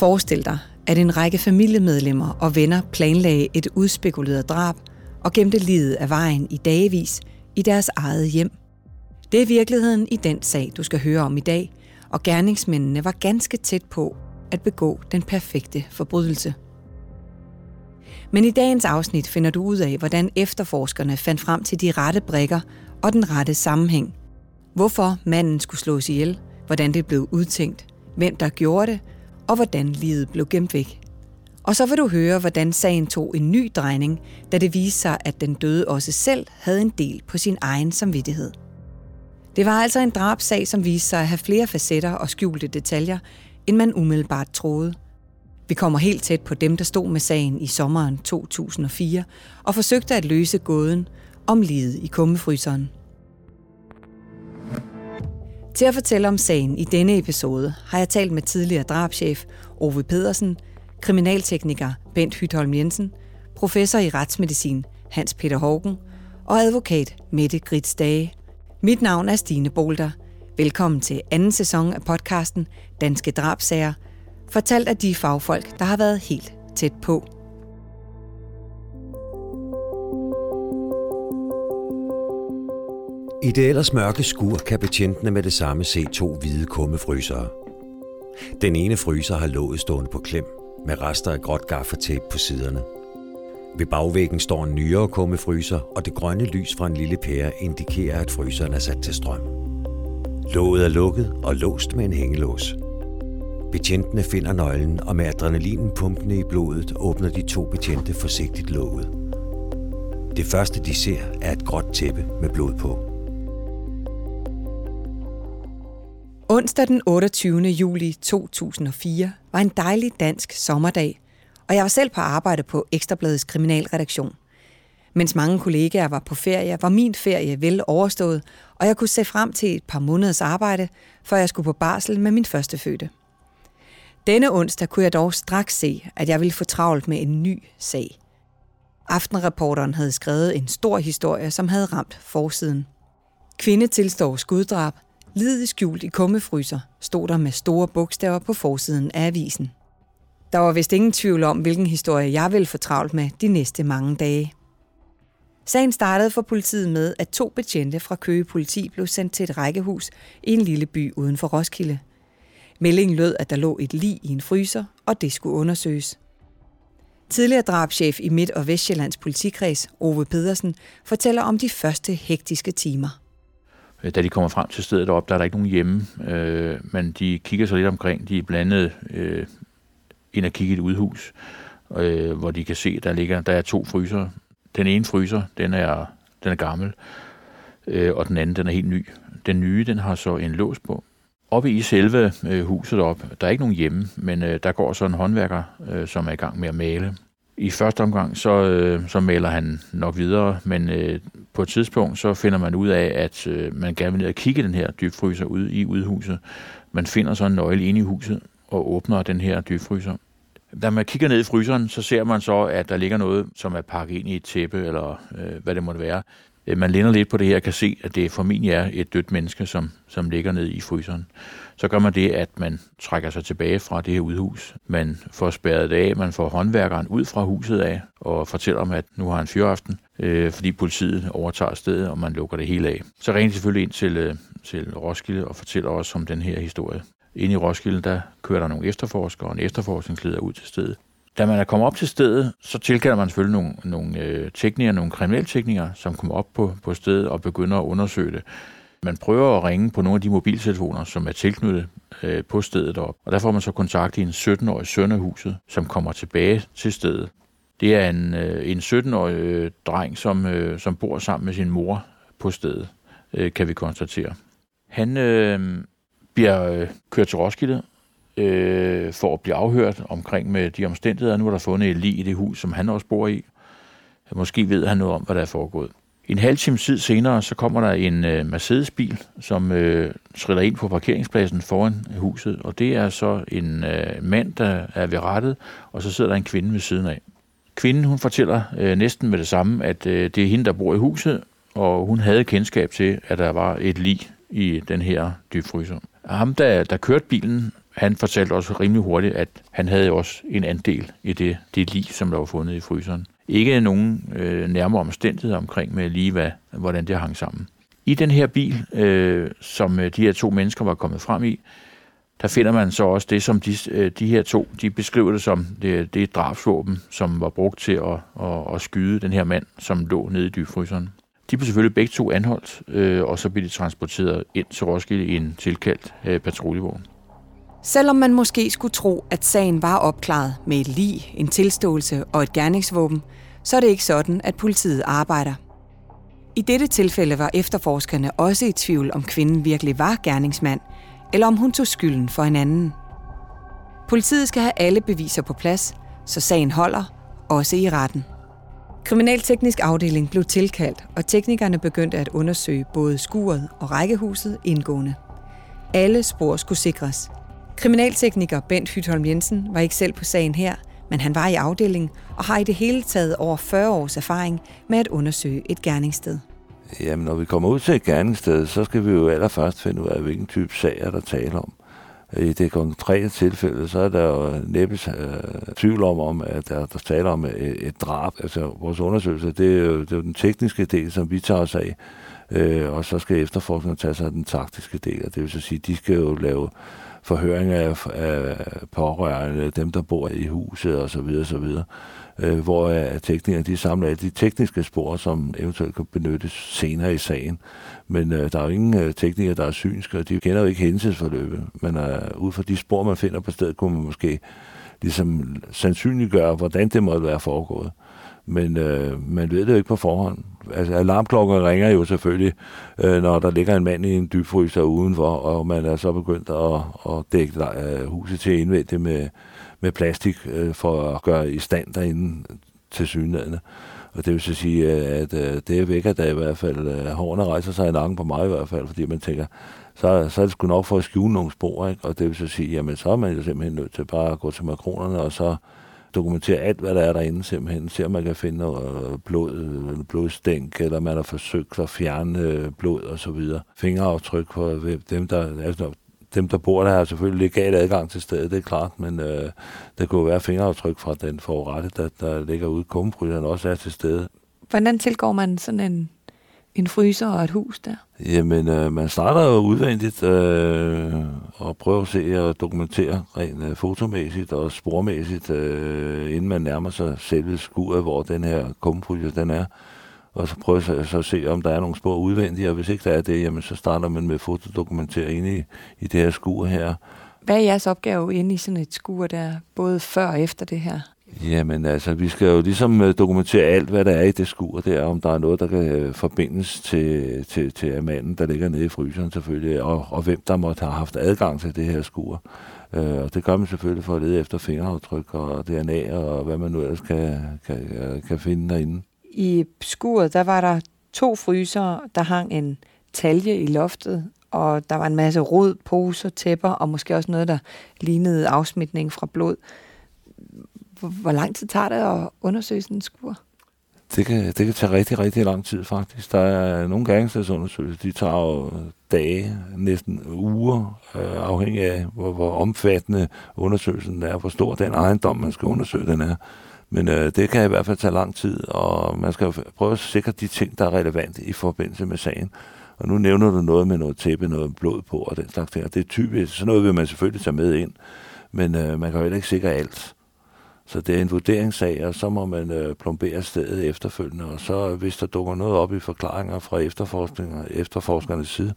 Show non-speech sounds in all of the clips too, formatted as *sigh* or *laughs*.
Forestil dig, at en række familiemedlemmer og venner planlagde et udspekuleret drab og gemte livet af vejen i dagevis i deres eget hjem. Det er virkeligheden i den sag, du skal høre om i dag, og gerningsmændene var ganske tæt på at begå den perfekte forbrydelse. Men i dagens afsnit finder du ud af, hvordan efterforskerne fandt frem til de rette brækker og den rette sammenhæng. Hvorfor manden skulle slås ihjel, hvordan det blev udtænkt, hvem der gjorde det, og hvordan livet blev gemt væk. Og så vil du høre, hvordan sagen tog en ny drejning, da det viste sig, at den døde også selv havde en del på sin egen samvittighed. Det var altså en drabsag, som viste sig at have flere facetter og skjulte detaljer, end man umiddelbart troede. Vi kommer helt tæt på dem, der stod med sagen i sommeren 2004 og forsøgte at løse gåden om livet i kummefryseren. Til at fortælle om sagen i denne episode har jeg talt med tidligere drabschef Ove Pedersen, kriminaltekniker Bent Hytholm Jensen, professor i retsmedicin Hans Peter Hågen og advokat Mette Grits Dage. Mit navn er Stine Bolter. Velkommen til anden sæson af podcasten Danske Drabsager, fortalt af de fagfolk, der har været helt tæt på. I det ellers mørke skur kan betjentene med det samme se to hvide kummefrysere. Den ene fryser har låget stående på klem, med rester af gråt gaffatape på siderne. Ved bagvæggen står en nyere kummefryser, og det grønne lys fra en lille pære indikerer, at fryseren er sat til strøm. Låget er lukket og låst med en hængelås. Betjentene finder nøglen, og med adrenalinen pumpende i blodet åbner de to betjente forsigtigt låget. Det første, de ser, er et gråt tæppe med blod på. Onsdag den 28. juli 2004 var en dejlig dansk sommerdag, og jeg var selv på arbejde på Ekstrabladets kriminalredaktion. Mens mange kollegaer var på ferie, var min ferie vel overstået, og jeg kunne se frem til et par måneders arbejde, før jeg skulle på barsel med min første fødte. Denne onsdag kunne jeg dog straks se, at jeg ville få travlt med en ny sag. Aftenreporteren havde skrevet en stor historie, som havde ramt forsiden. Kvinde tilstår skuddrab – Lidet skjult i kummefryser stod der med store bogstaver på forsiden af avisen. Der var vist ingen tvivl om, hvilken historie jeg ville få travlt med de næste mange dage. Sagen startede for politiet med, at to betjente fra Køge politi blev sendt til et rækkehus i en lille by uden for Roskilde. Meldingen lød, at der lå et lig i en fryser, og det skulle undersøges. Tidligere drabschef i Midt- og Vestjyllands politikreds, Ove Pedersen, fortæller om de første hektiske timer. Øh, da de kommer frem til stedet op, der er der ikke nogen hjemme, øh, men de kigger sig lidt omkring. De er blandet øh, ind og kigge i et udhus, øh, hvor de kan se, der ligger der er to fryser. Den ene fryser, den er, den er gammel, øh, og den anden, den er helt ny. Den nye, den har så en lås på. Oppe i selve øh, huset op, der er ikke nogen hjemme, men øh, der går så en håndværker, øh, som er i gang med at male. I første omgang, så, øh, så maler han nok videre, men øh, på et tidspunkt, så finder man ud af, at øh, man gerne vil ned og kigge den her dybfryser ude i udhuset. Man finder så en nøgle inde i huset og åbner den her dybfryser. Da man kigger ned i fryseren, så ser man så, at der ligger noget, som er pakket ind i et tæppe, eller øh, hvad det måtte være. Øh, man lænder lidt på det her og kan se, at det formentlig er et dødt menneske, som, som ligger ned i fryseren. Så gør man det, at man trækker sig tilbage fra det her udhus. Man får spærret det af, man får håndværkeren ud fra huset af og fortæller om, at nu har han fyraften, øh, fordi politiet overtager stedet, og man lukker det hele af. Så ringer de selvfølgelig ind til, øh, til Roskilde og fortæller os om den her historie. Inde i Roskilde, der kører der nogle efterforskere og en efterforskningsleder ud til stedet. Da man er kommet op til stedet, så tilkalder man selvfølgelig nogle, nogle øh, teknikere, nogle kriminalteknikere, som kommer op på, på stedet og begynder at undersøge det. Man prøver at ringe på nogle af de mobiltelefoner, som er tilknyttet øh, på stedet op. Og der får man så kontakt i en 17-årig søn af huset, som kommer tilbage til stedet. Det er en, øh, en 17-årig øh, dreng, som, øh, som bor sammen med sin mor på stedet, øh, kan vi konstatere. Han øh, bliver øh, kørt til Roskilde øh, for at blive afhørt omkring med de omstændigheder. Nu er der fundet et lig i det hus, som han også bor i. Måske ved han noget om, hvad der er foregået. En halv time tid senere, så kommer der en øh, Mercedes-bil, som øh, triller ind på parkeringspladsen foran øh, huset, og det er så en øh, mand, der er ved rettet, og så sidder der en kvinde ved siden af. Kvinden, hun fortæller øh, næsten med det samme, at øh, det er hende, der bor i huset, og hun havde kendskab til, at der var et lig i den her dybfryser. Ham, der, der kørte bilen, han fortalte også rimelig hurtigt, at han havde også en andel i det, det lig, som der var fundet i fryseren. Ikke nogen øh, nærmere omstændigheder omkring med lige, hvad, hvordan det hang sammen. I den her bil, øh, som øh, de her to mennesker var kommet frem i, der finder man så også det, som de, øh, de her to, de beskriver det som det, det drabsvåben, som var brugt til at, at, at skyde den her mand, som lå nede i dybfryseren. De blev selvfølgelig begge to anholdt, øh, og så blev de transporteret ind til Roskilde i en tilkaldt øh, patruljevogn. Selvom man måske skulle tro, at sagen var opklaret med et lig, en tilståelse og et gerningsvåben, så er det ikke sådan, at politiet arbejder. I dette tilfælde var efterforskerne også i tvivl, om kvinden virkelig var gerningsmand, eller om hun tog skylden for en anden. Politiet skal have alle beviser på plads, så sagen holder, også i retten. Kriminalteknisk afdeling blev tilkaldt, og teknikerne begyndte at undersøge både skuret og rækkehuset indgående. Alle spor skulle sikres. Kriminaltekniker Bent Hytholm Jensen var ikke selv på sagen her, men han var i afdelingen og har i det hele taget over 40 års erfaring med at undersøge et gerningssted. Jamen, når vi kommer ud til et gerningssted, så skal vi jo allerførst finde ud af, hvilken type sager der taler om. I det konkrete tilfælde, så er der jo næppe øh, tvivl om, om at der, der taler om et, et drab. Altså, vores undersøgelse, det er, jo, det er jo den tekniske del, som vi tager os af. Øh, og så skal efterforskerne tage sig af den taktiske del. Det vil så sige, de skal jo lave forhøring af, af pårørende, dem der bor i huset osv. osv. Øh, hvor øh, teknikerne de samler alle de tekniske spor, som eventuelt kan benyttes senere i sagen. Men øh, der er jo ingen øh, teknikere, der er synske, og de kender jo ikke hændelsesforløbet. Men øh, ud fra de spor, man finder på stedet, kunne man måske ligesom sandsynliggøre, hvordan det måtte være foregået. Men øh, man ved det jo ikke på forhånd. Altså, alarmklokken ringer jo selvfølgelig, øh, når der ligger en mand i en dybfryser udenfor, og man er så begyndt at, at dække øh, huset til indvendigt med, med plastik øh, for at gøre i stand derinde til synlædende. Og det vil så sige, øh, at øh, det vækker da i hvert fald, øh, hårene rejser sig i nakken på mig i hvert fald, fordi man tænker, så, så er det sgu nok for at skjule nogle spor, ikke? og det vil så sige, jamen så er man jo simpelthen nødt til bare at gå til makronerne, og så dokumentere alt, hvad der er derinde simpelthen. Se om man kan finde noget øh, blod, øh, blodstænk, eller man har forsøgt at fjerne øh, blod og så videre. Fingeraftryk på dem, der, altså, dem, der bor der, har selvfølgelig legal adgang til stedet, det er klart, men øh, der kunne være fingeraftryk fra den forrette, der, der ligger ude i kummefryseren, også er til stede. Hvordan tilgår man sådan en en fryser og et hus der? Jamen, øh, man starter jo udvendigt øh, og prøver at se og dokumentere rent øh, fotomæssigt og spormæssigt, øh, inden man nærmer sig selve skuret, hvor den her kummefryser den er. Og så prøver jeg så at se, om der er nogle spor udvendigt, og hvis ikke der er det, jamen, så starter man med fotodokumentere ind i, i det her skur her. Hvad er jeres opgave inde i sådan et skur der, både før og efter det her? Jamen altså, vi skal jo ligesom øh, dokumentere alt, hvad der er i det skur der, om der er noget, der kan øh, forbindes til, til, til manden, der ligger nede i fryseren selvfølgelig, og, og hvem der måtte have haft adgang til det her skur. Øh, og det gør man selvfølgelig for at lede efter fingeraftryk og DNA og hvad man nu ellers kan, kan, øh, kan finde derinde. I skuret, der var der to fryser, der hang en talje i loftet, og der var en masse rod, poser, tæpper og måske også noget, der lignede afsmitning fra blod. Hvor lang tid tager det at undersøge sådan en skur? Det kan, det kan tage rigtig, rigtig lang tid faktisk. Der er nogle gerningsstedsundersøgelser, de tager jo dage, næsten uger, øh, afhængig af, hvor, hvor omfattende undersøgelsen er, hvor stor den ejendom, man skal undersøge, den er. Men øh, det kan i hvert fald tage lang tid, og man skal prøve at sikre de ting, der er relevante i forbindelse med sagen. Og nu nævner du noget med noget tæppe, noget blod på og den slags ting. Det er typisk, sådan noget vil man selvfølgelig tage med ind, men øh, man kan jo ikke sikre alt. Så det er en vurderingssag, og så må man øh, plombere stedet efterfølgende, og så hvis der dukker noget op i forklaringer fra efterforskninger, efterforskernes side,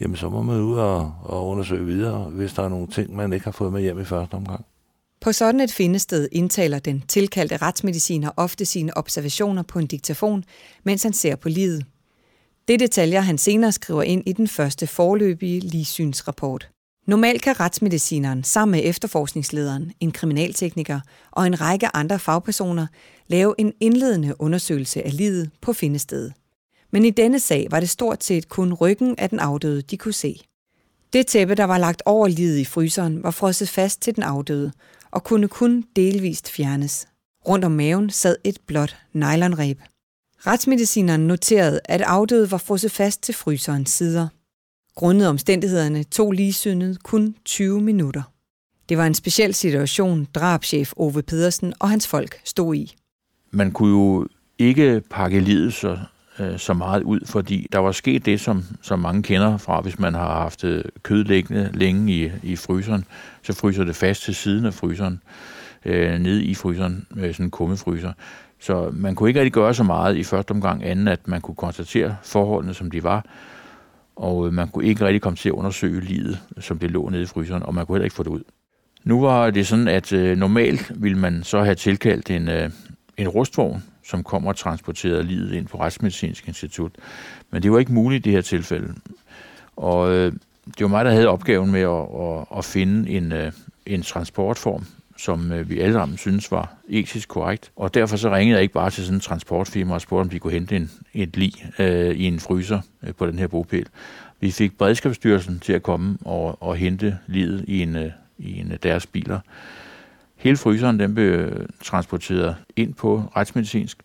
jamen så må man ud og, og undersøge videre, hvis der er nogle ting, man ikke har fået med hjem i første omgang. På sådan et findested indtaler den tilkaldte retsmediciner ofte sine observationer på en diktafon, mens han ser på livet. Det detaljer han senere skriver ind i den første forløbige ligesynsrapport. Normalt kan retsmedicineren sammen med efterforskningslederen, en kriminaltekniker og en række andre fagpersoner lave en indledende undersøgelse af livet på findestedet. Men i denne sag var det stort set kun ryggen af den afdøde, de kunne se. Det tæppe, der var lagt over livet i fryseren, var frosset fast til den afdøde og kunne kun delvist fjernes. Rundt om maven sad et blåt nylonreb. Retsmedicineren noterede, at afdøde var frosset fast til fryserens sider. Grundet omstændighederne tog ligesyndet kun 20 minutter. Det var en speciel situation, drabschef Ove Pedersen og hans folk stod i. Man kunne jo ikke pakke livet så, øh, så meget ud, fordi der var sket det, som, som mange kender fra, hvis man har haft øh, kød liggende længe i, i fryseren, så fryser det fast til siden af fryseren, øh, nede i fryseren, med sådan en kummefryser. Så man kunne ikke rigtig gøre så meget i første omgang, anden at man kunne konstatere forholdene, som de var, og øh, man kunne ikke rigtig komme til at undersøge livet, som det lå nede i fryseren, og man kunne heller ikke få det ud. Nu var det sådan, at øh, normalt ville man så have tilkaldt en, øh, en rustvogn, som kommer og transporterer livet ind på Retsmedicinsk Institut. Men det var ikke muligt i det her tilfælde. Og øh, det var mig, der havde opgaven med at, at, at finde en, øh, en transportform, som øh, vi alle sammen synes var etisk korrekt. Og derfor så ringede jeg ikke bare til sådan en transportfirma og spurgte, om de kunne hente en, et lig øh, i en fryser øh, på den her bopæl. Vi fik Beredskabsstyrelsen til at komme og, og hente livet i en, øh, i en af deres biler. Hele fryseren den blev øh, transporteret ind på retsmedicinsk,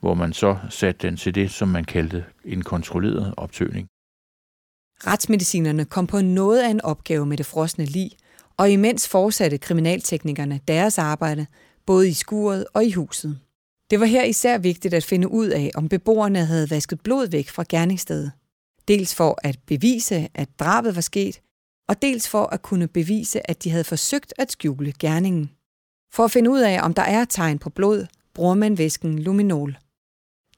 hvor man så satte den til det, som man kaldte en kontrolleret optøning. Retsmedicinerne kom på noget af en opgave med det frosne lig, og imens fortsatte kriminalteknikerne deres arbejde, både i skuret og i huset. Det var her især vigtigt at finde ud af, om beboerne havde vasket blod væk fra gerningsstedet. Dels for at bevise, at drabet var sket, og dels for at kunne bevise, at de havde forsøgt at skjule gerningen. For at finde ud af, om der er tegn på blod, bruger man væsken luminol.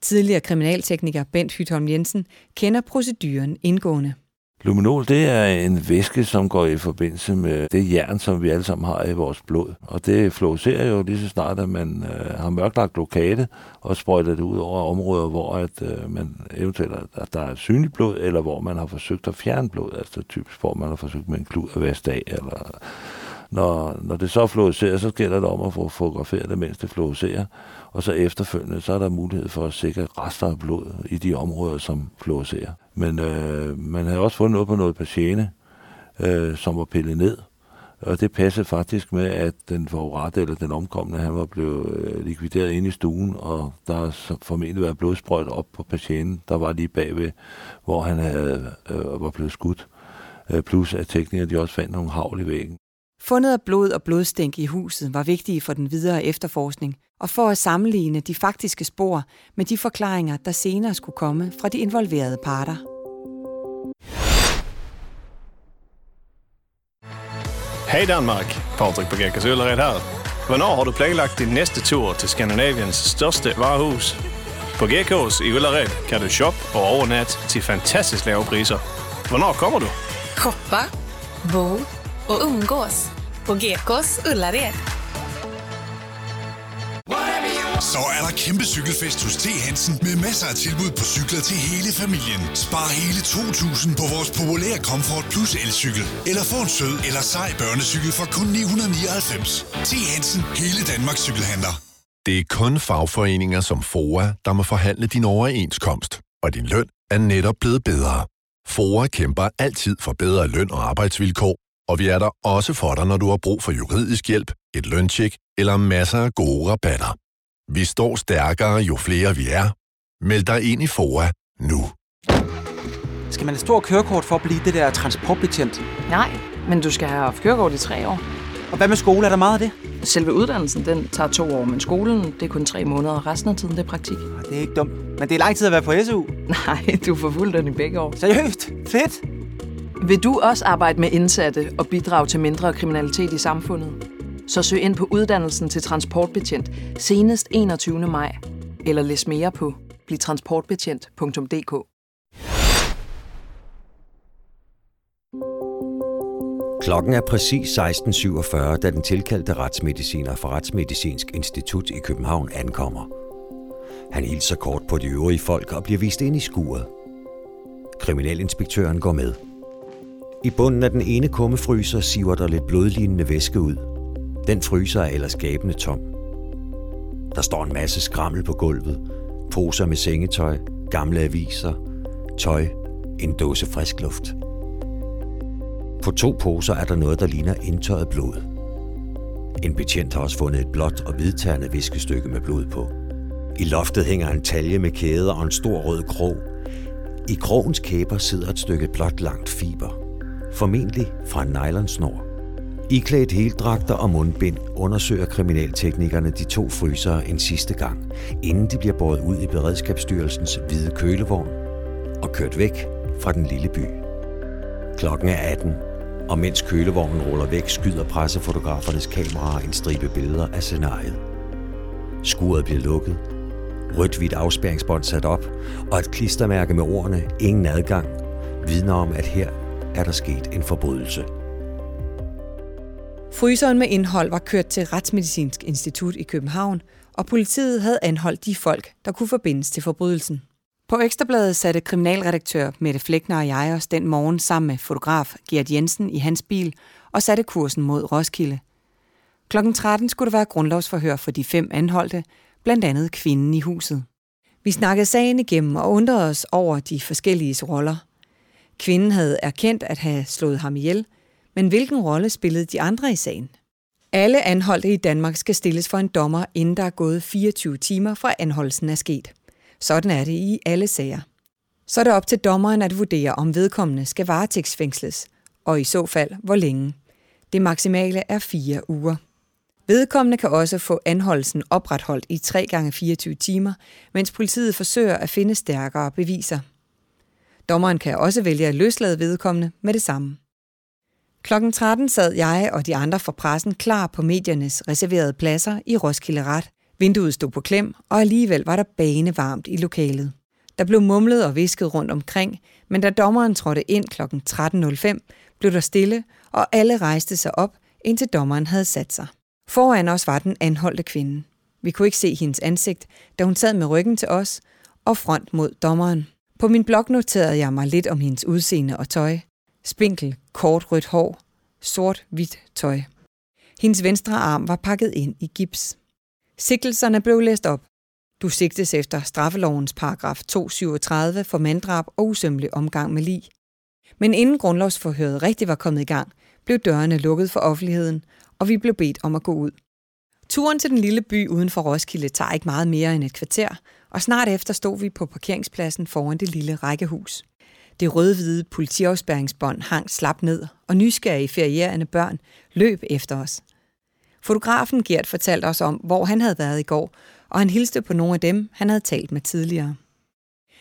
Tidligere kriminaltekniker Bent Hytholm Jensen kender proceduren indgående. Luminol, det er en væske, som går i forbindelse med det jern, som vi alle sammen har i vores blod. Og det fluorescerer jo lige så snart, at man øh, har mørklagt lokale og sprøjter det ud over områder, hvor at, øh, man eventuelt at der er synligt blod, eller hvor man har forsøgt at fjerne blod, altså typisk hvor man har forsøgt med en klud at vaske af, eller når, når det så fluorescerer, så gælder det om at få fotograferet det, mens det fluorescerer. Og så efterfølgende, så er der mulighed for at sikre rester af blod i de områder, som fluorescerer. Men øh, man havde også fundet noget på noget patiente, øh, som var pillet ned. Og det passede faktisk med, at den forurette eller den omkomne, han var blevet øh, likvideret inde i stuen, og der har formentlig været blodsprøjt op på patienten, der var lige bagved, hvor han havde, øh, var blevet skudt. Øh, plus at teknikere de også fandt nogle havl i væggen. Fundet af blod og blodstænk i huset var vigtige for den videre efterforskning, og for at sammenligne de faktiske spor med de forklaringer, der senere skulle komme fra de involverede parter. Hej Danmark, Patrick Bagekas Øllered her. Hvornår har du planlagt din næste tur til Skandinaviens største varehus? På GK's i Ullared kan du shoppe og overnatte til fantastisk lave priser. Hvornår kommer du? Shoppa, bo och umgås på GKs Ullared. Så er der kæmpe cykelfest hos T. Hansen med masser af tilbud på cykler til hele familien. Spar hele 2.000 på vores populære Comfort Plus elcykel. Eller få en sød eller sej børnecykel for kun 999. T. Hansen, hele Danmarks cykelhandler. Det er kun fagforeninger som FOA, der må forhandle din overenskomst. Og din løn er netop blevet bedre. FOA kæmper altid for bedre løn og arbejdsvilkår, og vi er der også for dig, når du har brug for juridisk hjælp, et løntjek eller masser af gode rabatter. Vi står stærkere, jo flere vi er. Meld dig ind i FOA nu. Skal man have stor kørekort for at blive det der transportbetjent? Nej, men du skal have haft kørekort i tre år. Og hvad med skole? Er der meget af det? Selve uddannelsen, den tager to år, men skolen, det er kun tre måneder, og resten af tiden, det er praktik. Det er ikke dumt. Men det er lang tid at være på SU. *laughs* Nej, du får fuldt den i begge år. Seriøst? Fedt! Vil du også arbejde med indsatte og bidrage til mindre kriminalitet i samfundet? Så søg ind på uddannelsen til transportbetjent senest 21. maj. Eller læs mere på blivtransportbetjent.dk Klokken er præcis 16.47, da den tilkaldte retsmediciner fra Retsmedicinsk Institut i København ankommer. Han hilser kort på de øvrige folk og bliver vist ind i skuret. Kriminalinspektøren går med. I bunden af den ene kummefryser siver der lidt blodlignende væske ud. Den fryser er ellers gabende tom. Der står en masse skrammel på gulvet. Poser med sengetøj, gamle aviser, tøj, en dåse frisk luft. På to poser er der noget, der ligner indtørret blod. En betjent har også fundet et blåt og hvidtærende viskestykke med blod på. I loftet hænger en talje med kæder og en stor rød krog. I krogens kæber sidder et stykke blåt langt fiber. Formentlig fra en nylonsnor. Iklædt heldragter og mundbind undersøger kriminalteknikerne de to frysere en sidste gang, inden de bliver båret ud i Beredskabsstyrelsens hvide kølevogn og kørt væk fra den lille by. Klokken er 18, og mens kølevognen ruller væk, skyder pressefotografernes kameraer en stribe billeder af scenariet. Skuret bliver lukket, rødt-hvidt afspæringsbånd sat op, og et klistermærke med ordene ingen adgang vidner om, at her er der sket en forbrydelse. Fryseren med indhold var kørt til Retsmedicinsk Institut i København, og politiet havde anholdt de folk, der kunne forbindes til forbrydelsen. På Ekstrabladet satte kriminalredaktør Mette Flækner og jeg os den morgen sammen med fotograf Gert Jensen i hans bil og satte kursen mod Roskilde. Klokken 13 skulle der være grundlovsforhør for de fem anholdte, blandt andet kvinden i huset. Vi snakkede sagen igennem og undrede os over de forskellige roller. Kvinden havde erkendt at have slået ham ihjel, men hvilken rolle spillede de andre i sagen? Alle anholdte i Danmark skal stilles for en dommer, inden der er gået 24 timer fra anholdelsen er sket. Sådan er det i alle sager. Så er det op til dommeren at vurdere, om vedkommende skal varetægtsfængsles, og i så fald hvor længe. Det maksimale er fire uger. Vedkommende kan også få anholdelsen opretholdt i 3 gange 24 timer, mens politiet forsøger at finde stærkere beviser. Dommeren kan også vælge at løslade vedkommende med det samme. Klokken 13 sad jeg og de andre fra pressen klar på mediernes reserverede pladser i Roskilde Ret. Vinduet stod på klem, og alligevel var der banevarmt i lokalet. Der blev mumlet og visket rundt omkring, men da dommeren trådte ind kl. 13.05, blev der stille, og alle rejste sig op, indtil dommeren havde sat sig. Foran os var den anholdte kvinde. Vi kunne ikke se hendes ansigt, da hun sad med ryggen til os og front mod dommeren. På min blog noterede jeg mig lidt om hendes udseende og tøj. Spinkel, kort rødt hår, sort-hvidt tøj. Hendes venstre arm var pakket ind i gips. Sigtelserne blev læst op. Du sigtes efter straffelovens paragraf 237 for manddrab og usømmelig omgang med lig. Men inden grundlovsforhøret rigtig var kommet i gang, blev dørene lukket for offentligheden, og vi blev bedt om at gå ud. Turen til den lille by uden for Roskilde tager ikke meget mere end et kvarter, og snart efter stod vi på parkeringspladsen foran det lille rækkehus. Det rødhvide politiafspæringsbånd hang slap ned, og nysgerrige ferierende børn løb efter os. Fotografen Gert fortalte os om, hvor han havde været i går, og han hilste på nogle af dem, han havde talt med tidligere.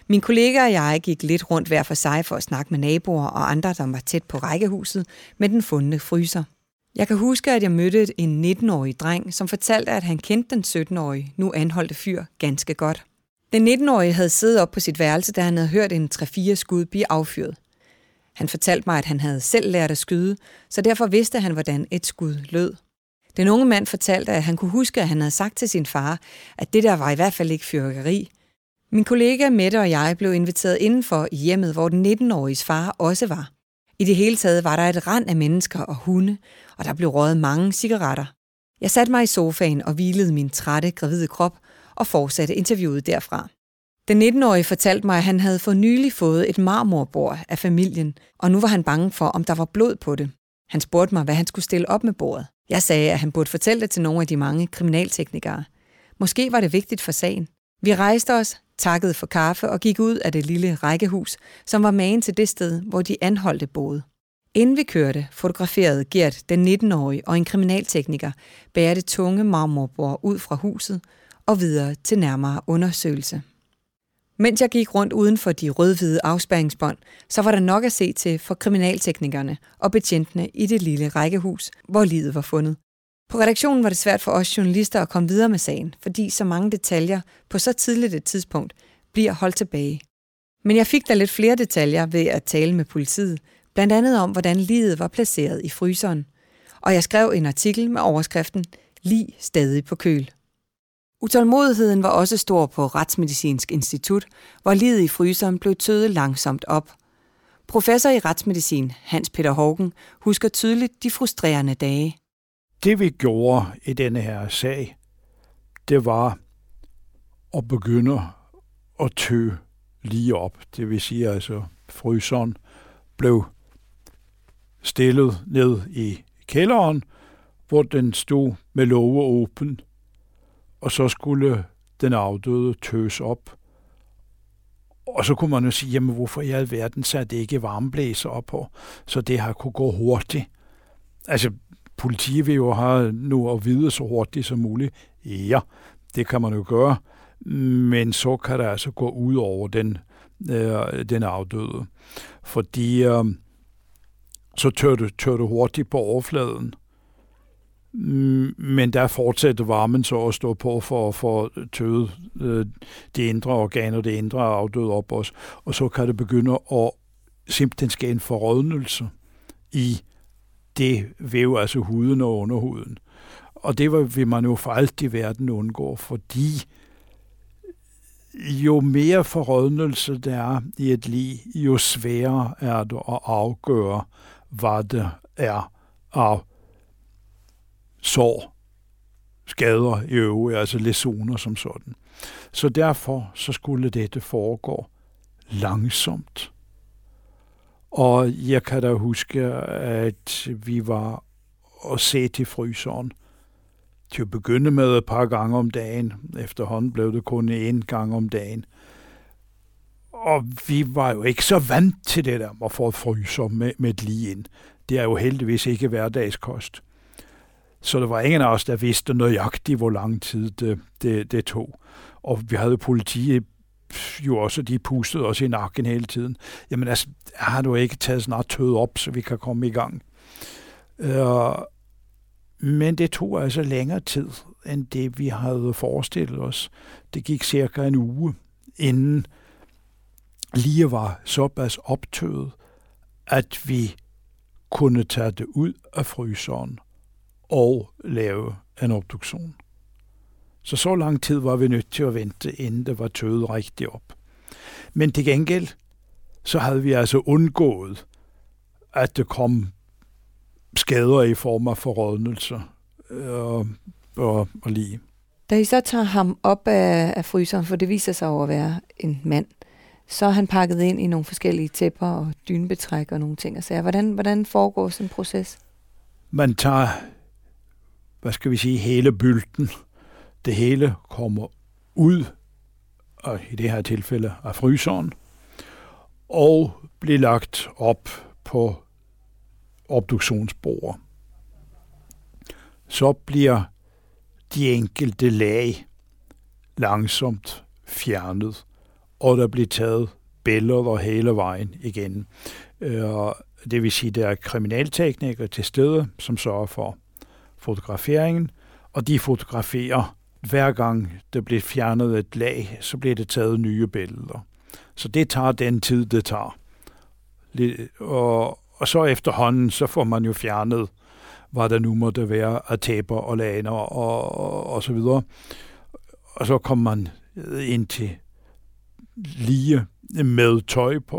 Min kollega og jeg gik lidt rundt hver for sig for at snakke med naboer og andre, der var tæt på rækkehuset med den fundne fryser. Jeg kan huske, at jeg mødte en 19-årig dreng, som fortalte, at han kendte den 17-årige, nu anholdte fyr, ganske godt. Den 19-årige havde siddet op på sit værelse, da han havde hørt en 3-4 skud blive affyret. Han fortalte mig, at han havde selv lært at skyde, så derfor vidste han, hvordan et skud lød. Den unge mand fortalte, at han kunne huske, at han havde sagt til sin far, at det der var i hvert fald ikke fyrkeri. Min kollega Mette og jeg blev inviteret indenfor i hjemmet, hvor den 19-åriges far også var. I det hele taget var der et rand af mennesker og hunde, og der blev røget mange cigaretter. Jeg satte mig i sofaen og hvilede min trætte, gravide krop og fortsatte interviewet derfra. Den 19-årige fortalte mig, at han havde for nylig fået et marmorbord af familien, og nu var han bange for, om der var blod på det. Han spurgte mig, hvad han skulle stille op med bordet. Jeg sagde, at han burde fortælle det til nogle af de mange kriminalteknikere. Måske var det vigtigt for sagen. Vi rejste os, takkede for kaffe og gik ud af det lille rækkehus, som var magen til det sted, hvor de anholdte boede. Inden vi kørte, fotograferede Gert, den 19-årige og en kriminaltekniker, bære det tunge marmorbord ud fra huset og videre til nærmere undersøgelse. Mens jeg gik rundt uden for de rødhvide afspærringsbånd, afspæringsbånd, så var der nok at se til for kriminalteknikerne og betjentene i det lille rækkehus, hvor livet var fundet. På redaktionen var det svært for os journalister at komme videre med sagen, fordi så mange detaljer på så tidligt et tidspunkt bliver holdt tilbage. Men jeg fik da lidt flere detaljer ved at tale med politiet, blandt andet om, hvordan livet var placeret i fryseren. Og jeg skrev en artikel med overskriften Lig stadig på køl. Utålmodigheden var også stor på Retsmedicinsk Institut, hvor livet i fryseren blev tødet langsomt op. Professor i retsmedicin, Hans Peter Hågen, husker tydeligt de frustrerende dage. Det vi gjorde i denne her sag, det var at begynde at tø lige op. Det vil sige altså, fryseren blev stillet ned i kælderen, hvor den stod med låge åben, og så skulle den afdøde tøs op. Og så kunne man jo sige, jamen hvorfor i alverden satte det ikke varmeblæser op på, så det har kunne gå hurtigt. Altså, politiet vil jo have nu at vide så hurtigt som muligt. Ja, det kan man jo gøre, men så kan det altså gå ud over den, øh, den afdøde. Fordi øh, så tør du, tør du hurtigt på overfladen. Mm, men der fortsatte varmen så at stå på for, for tøde øh, de indre organer, det indre afdøde op os. Og så kan det begynde at simpelthen ske en forrådnelse i det væv, altså huden og underhuden. Og det vil man jo for alt i verden undgå, fordi jo mere forrådnelse der er i et liv, jo sværere er det at afgøre, hvad det er af sår, skader i øvrigt, altså lesioner som sådan. Så derfor så skulle dette foregå langsomt. Og jeg kan da huske, at vi var og se til fryseren. Til at begynde med et par gange om dagen. Efterhånden blev det kun en gang om dagen. Og vi var jo ikke så vant til det der at få fryser med, med lige ind. Det er jo heldigvis ikke hverdagskost. Så der var ingen af os, der vidste nøjagtigt, hvor lang tid det, det, det tog. Og vi havde politiet jo også, de pustede os i nakken hele tiden. Jamen altså, har du ikke taget snart tød op, så vi kan komme i gang? Uh, men det tog altså længere tid, end det vi havde forestillet os. Det gik cirka en uge, inden lige var såpass optøet, at vi kunne tage det ud af fryseren og lave en obduktion. Så så lang tid var vi nødt til at vente, inden det var tøet rigtigt op. Men til gengæld, så havde vi altså undgået, at det kom skader i form af forrådnelse og, og, og lige. Da I så tager ham op af, af fryseren, for det viser sig over at være en mand, så er han pakket ind i nogle forskellige tæpper og dynebetræk og nogle ting og sager. Hvordan, hvordan foregår sådan en proces? Man tager, hvad skal vi sige, hele bylten, det hele kommer ud, og i det her tilfælde af fryseren, og bliver lagt op på obduktionsbordet. Så bliver de enkelte lag langsomt fjernet, og der bliver taget billeder hele vejen igen. Øh, det vil sige, at der er kriminalteknikere til stede, som sørger for fotograferingen, og de fotograferer hver gang der bliver fjernet et lag, så bliver det taget nye billeder. Så det tager den tid, det tager. Og, og så efterhånden, så får man jo fjernet, hvad der nu måtte være af taber og laner og, og, og så videre. Og så kommer man ind til lige med tøj på.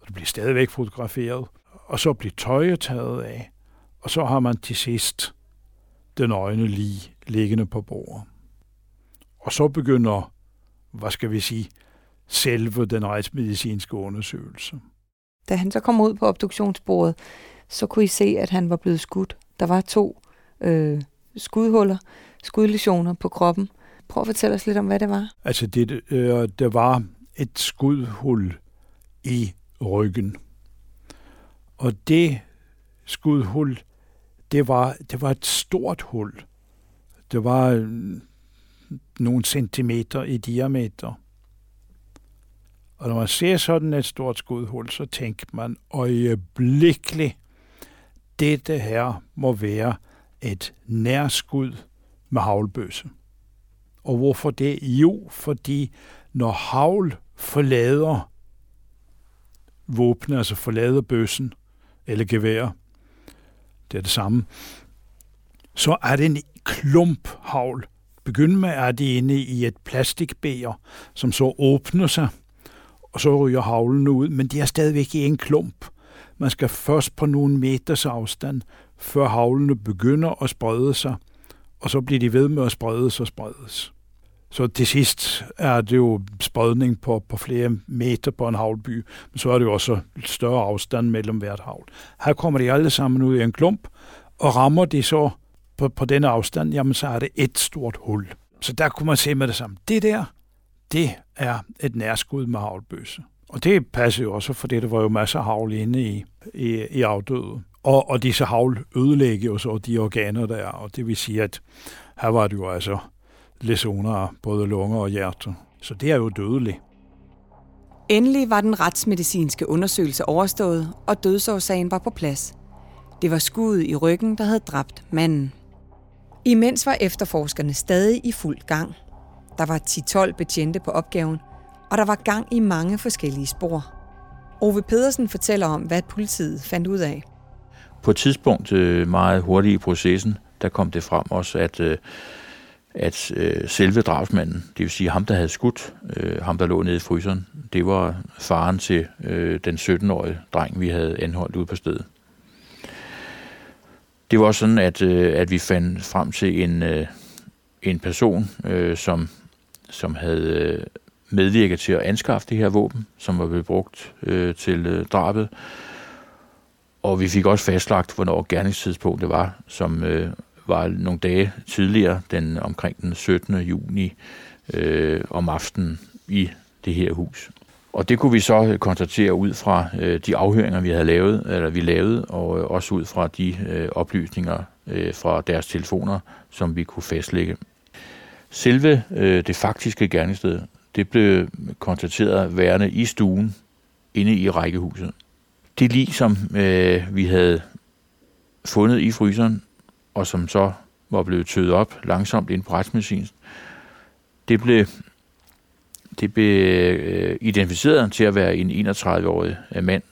Og det bliver stadigvæk fotograferet. Og så bliver tøjet taget af. Og så har man til sidst den øjne lige liggende på bordet. Og så begynder, hvad skal vi sige, selve den retsmedicinske undersøgelse. Da han så kom ud på obduktionsbordet, så kunne I se, at han var blevet skudt. Der var to øh, skudhuller, skudlesioner på kroppen. Prøv at fortælle os lidt om, hvad det var. Altså, det, øh, der var et skudhul i ryggen. Og det skudhul, det var, det var et stort hul. Det var øh, nogle centimeter i diameter. Og når man ser sådan et stort skudhul, så tænker man øjeblikkeligt, dette her må være et nærskud med havlbøsse. Og hvorfor det? Jo, fordi når havl forlader våbnet, altså forlader bøssen eller gevær, det er det samme, så er det en klump havl, Begynd med er de inde i et plastikbæger, som så åbner sig, og så ryger havlen ud, men de er stadigvæk i en klump. Man skal først på nogle meters afstand, før havlene begynder at sprede sig, og så bliver de ved med at spredes og spredes. Så til sidst er det jo spredning på, på flere meter på en havlby, men så er det jo også større afstand mellem hvert havl. Her kommer de alle sammen ud i en klump, og rammer de så på, på den afstand, jamen så er det et stort hul. Så der kunne man se med det samme. Det der, det er et nærskud med havlbøsse. Og det passer jo også, for det var jo masser af havl inde i, i, i afdøde. Og, og disse havl ødelægger jo så de organer der, og det vil sige, at her var det jo altså lesioner af både lunger og hjerte. Så det er jo dødeligt. Endelig var den retsmedicinske undersøgelse overstået, og dødsårsagen var på plads. Det var skuddet i ryggen, der havde dræbt manden. Imens var efterforskerne stadig i fuld gang. Der var 10-12 betjente på opgaven, og der var gang i mange forskellige spor. Ove Pedersen fortæller om, hvad politiet fandt ud af. På et tidspunkt øh, meget hurtigt i processen, der kom det frem også, at, øh, at øh, selve drabsmanden, det vil sige ham, der havde skudt, øh, ham, der lå nede i fryseren, det var faren til øh, den 17-årige dreng, vi havde anholdt ude på stedet. Det var sådan, at, øh, at vi fandt frem til en, en person, som, som havde medvirket til at anskaffe det her våben, som var blevet brugt til drabet, og vi fik også fastlagt, hvornår gerningstidspunktet var, som øh, var nogle dage tidligere, den omkring den 17. juni øh, om aftenen i det her hus. Og det kunne vi så konstatere ud fra øh, de afhøringer, vi havde lavet, eller vi lavede, og øh, også ud fra de øh, oplysninger øh, fra deres telefoner, som vi kunne fastlægge. Selve øh, det faktiske gerningssted, det blev konstateret værende i stuen inde i rækkehuset det lig, som øh, vi havde fundet i fryseren, og som så var blevet tøet op langsomt ind på retsmedicinen, det blev, det blev øh, identificeret til at være en 31-årig øh, mand,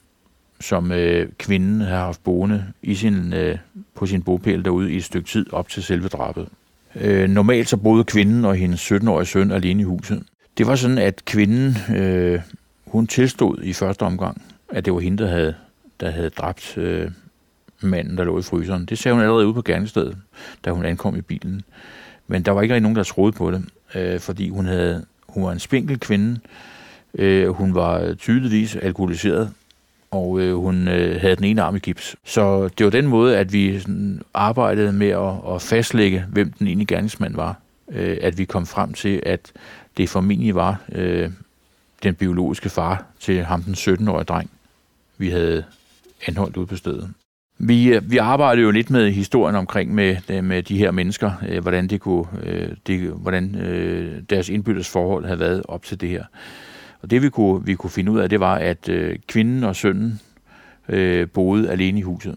som øh, kvinden har haft boende i sin, øh, på sin bopæl derude i et stykke tid op til selve drabet. Øh, normalt så boede kvinden og hendes 17-årige søn alene i huset. Det var sådan, at kvinden, øh, hun tilstod i første omgang, at det var hende, der havde, der havde dræbt øh, manden, der lå i fryseren. Det sagde hun allerede ude på gerningsstedet, da hun ankom i bilen. Men der var ikke rigtig nogen, der troede på det, øh, fordi hun, havde, hun var en spinkel kvinde. Øh, hun var tydeligvis alkoholiseret, og øh, hun øh, havde den ene arm i gips. Så det var den måde, at vi sådan, arbejdede med at, at fastlægge, hvem den ene gerningsmand var. Øh, at vi kom frem til, at det formentlig var øh, den biologiske far til ham, den 17-årige dreng, vi havde anholdt ude på stedet. Vi, øh, vi arbejder jo lidt med historien omkring med, øh, med de her mennesker, øh, hvordan, det kunne, øh, det, hvordan deres indbyrdes forhold havde været op til det her. Og det vi kunne, vi kunne finde ud af, det var, at kvinden og sønnen boede alene i huset.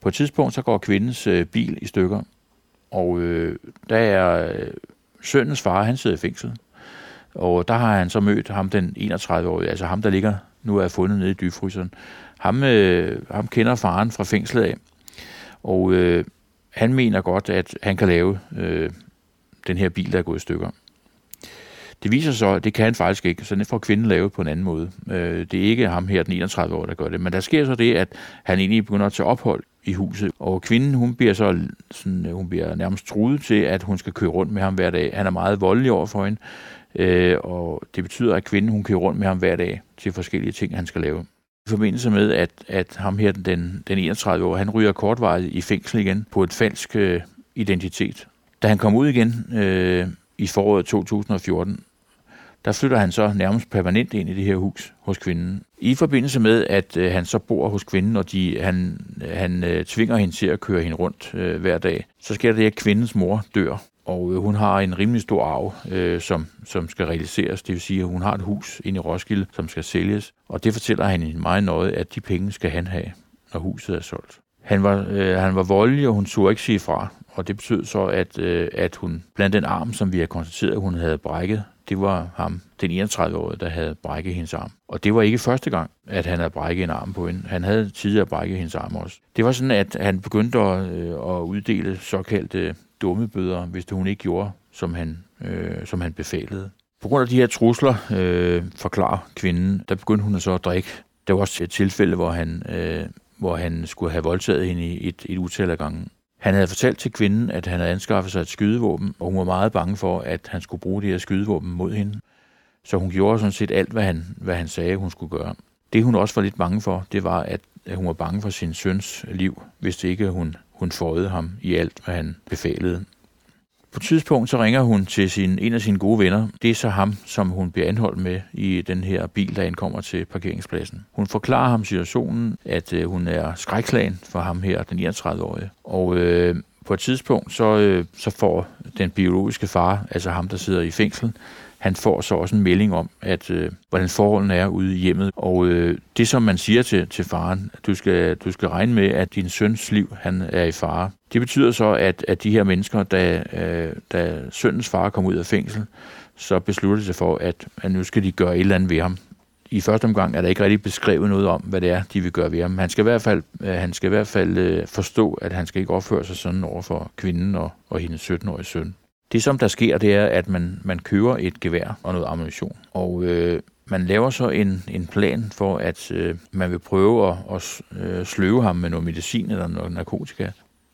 På et tidspunkt så går kvindens bil i stykker, og der er sønnens far, han sidder i fængsel. Og der har han så mødt ham, den 31-årige, altså ham, der ligger nu er fundet nede i dybfryseren. Ham, øh, ham kender faren fra fængslet af, og øh, han mener godt, at han kan lave øh, den her bil, der er gået i stykker. Det viser sig, at det kan han faktisk ikke, så det får kvinden lavet på en anden måde. Øh, det er ikke ham her, den 31 år, der gør det, men der sker så det, at han egentlig begynder at tage ophold i huset, og kvinden, hun bliver så sådan, hun bliver nærmest truet til, at hun skal køre rundt med ham hver dag. Han er meget voldelig over for hende, Øh, og det betyder, at kvinden hun kører rundt med ham hver dag til forskellige ting, han skal lave. I forbindelse med, at, at ham her, den, den 31 år, han ryger kortvarigt i fængsel igen på et falsk øh, identitet. Da han kom ud igen øh, i foråret 2014, der flytter han så nærmest permanent ind i det her hus hos kvinden. I forbindelse med, at øh, han så bor hos kvinden, og de, han, han øh, tvinger hende til at køre hende rundt øh, hver dag, så sker det, at kvindens mor dør og øh, hun har en rimelig stor arv, øh, som, som skal realiseres. Det vil sige, at hun har et hus inde i Roskilde, som skal sælges. Og det fortæller han meget nøje, at de penge skal han have, når huset er solgt. Han var, øh, han var voldelig, og hun turde ikke sige fra. Og det betød så, at, øh, at hun blandt den arm, som vi har konstateret, hun havde brækket, det var ham, den 31-årige, der havde brækket hendes arm. Og det var ikke første gang, at han havde brækket en arm på hende. Han havde tidligere brækket hendes arm også. Det var sådan, at han begyndte at, øh, at uddele såkaldte dumme bøder, hvis hun ikke gjorde, som han, øh, som han befalede. På grund af de her trusler, øh, forklarer kvinden, der begyndte hun så at drikke. Der var også et tilfælde, hvor han, øh, hvor han skulle have voldtaget hende i et, et utal af gange. Han havde fortalt til kvinden, at han havde anskaffet sig et skydevåben, og hun var meget bange for, at han skulle bruge det her skydevåben mod hende. Så hun gjorde sådan set alt, hvad han, hvad han sagde, hun skulle gøre. Det hun også var lidt bange for, det var, at hun var bange for sin søns liv, hvis det ikke hun hun fåede ham i alt, hvad han befalede. På et tidspunkt så ringer hun til sin, en af sine gode venner. Det er så ham, som hun bliver anholdt med i den her bil, der ankommer til parkeringspladsen. Hun forklarer ham situationen, at øh, hun er skrækslagen for ham her, den 31-årige. Og øh, på et tidspunkt så, øh, så får den biologiske far, altså ham, der sidder i fængsel, han får så også en melding om, at øh, hvordan forholdene er ude i hjemmet. Og øh, det, som man siger til, til faren, du skal, du skal regne med, at din søns liv han er i fare. Det betyder så, at, at de her mennesker, da, øh, da søndens far kom ud af fængsel, så besluttede de sig for, at, at nu skal de gøre et eller andet ved ham. I første omgang er der ikke rigtig beskrevet noget om, hvad det er, de vil gøre ved ham. Han skal i hvert fald, øh, han skal i hvert fald øh, forstå, at han skal ikke opføre sig sådan over for kvinden og, og hendes 17-årige søn. Det, som der sker, det er, at man, man køber et gevær og noget ammunition. Og øh, man laver så en, en plan for, at øh, man vil prøve at, at øh, sløve ham med noget medicin eller noget narkotika.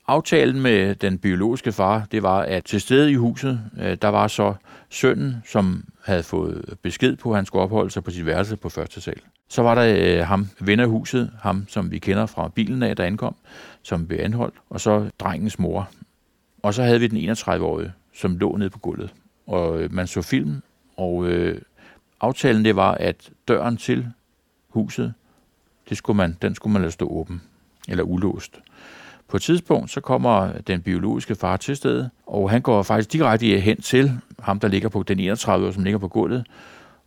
Aftalen med den biologiske far, det var, at til stede i huset, øh, der var så sønnen, som havde fået besked på, at han skulle opholde sig på sit værelse på første sal. Så var der øh, ham, ven af huset, ham som vi kender fra bilen af, der ankom, som blev anholdt, og så drengens mor. Og så havde vi den 31-årige, som lå nede på gulvet. Og øh, man så film, og øh, aftalen det var, at døren til huset, det skulle man, den skulle man lade stå åben, eller ulåst. På et tidspunkt, så kommer den biologiske far til stedet, og han går faktisk direkte hen til ham, der ligger på den 31 år, som ligger på gulvet,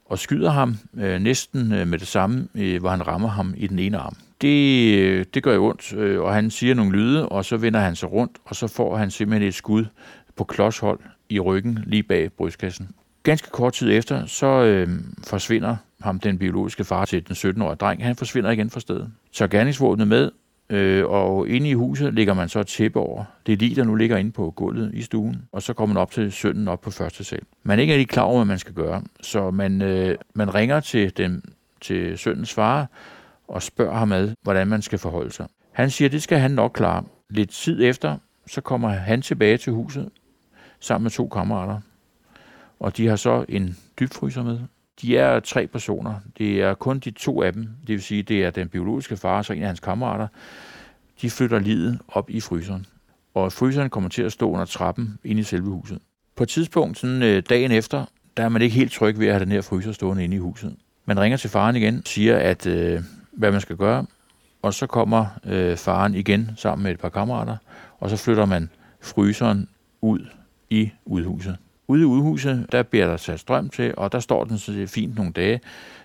og skyder ham øh, næsten øh, med det samme, øh, hvor han rammer ham i den ene arm. Det, øh, det gør jo ondt, øh, og han siger nogle lyde, og så vender han sig rundt, og så får han simpelthen et skud på klodshold i ryggen lige bag brystkassen. Ganske kort tid efter, så øh, forsvinder ham den biologiske far til den 17-årige dreng. Han forsvinder igen fra stedet. Så gerningsvåbnet med, øh, og inde i huset ligger man så et tæppe over. Det er lige, der nu ligger inde på gulvet i stuen, og så kommer man op til sønnen op på første sal. Man er ikke rigtig klar over, hvad man skal gøre, så man, øh, man ringer til, den, til sønnens far og spørger ham ad, hvordan man skal forholde sig. Han siger, at det skal han nok klare. Lidt tid efter, så kommer han tilbage til huset sammen med to kammerater. Og de har så en dybfryser med. De er tre personer. Det er kun de to af dem, det vil sige, det er den biologiske far og så en af hans kammerater. De flytter livet op i fryseren. Og fryseren kommer til at stå under trappen inde i selve huset. På et tidspunkt, sådan øh, dagen efter, der er man ikke helt tryg ved at have den her fryser stående inde i huset. Man ringer til faren igen, siger, at øh, hvad man skal gøre, og så kommer øh, faren igen sammen med et par kammerater, og så flytter man fryseren ud i udhuset. Ude i udhuset, der bliver der sat strøm til, og der står den så fint nogle dage,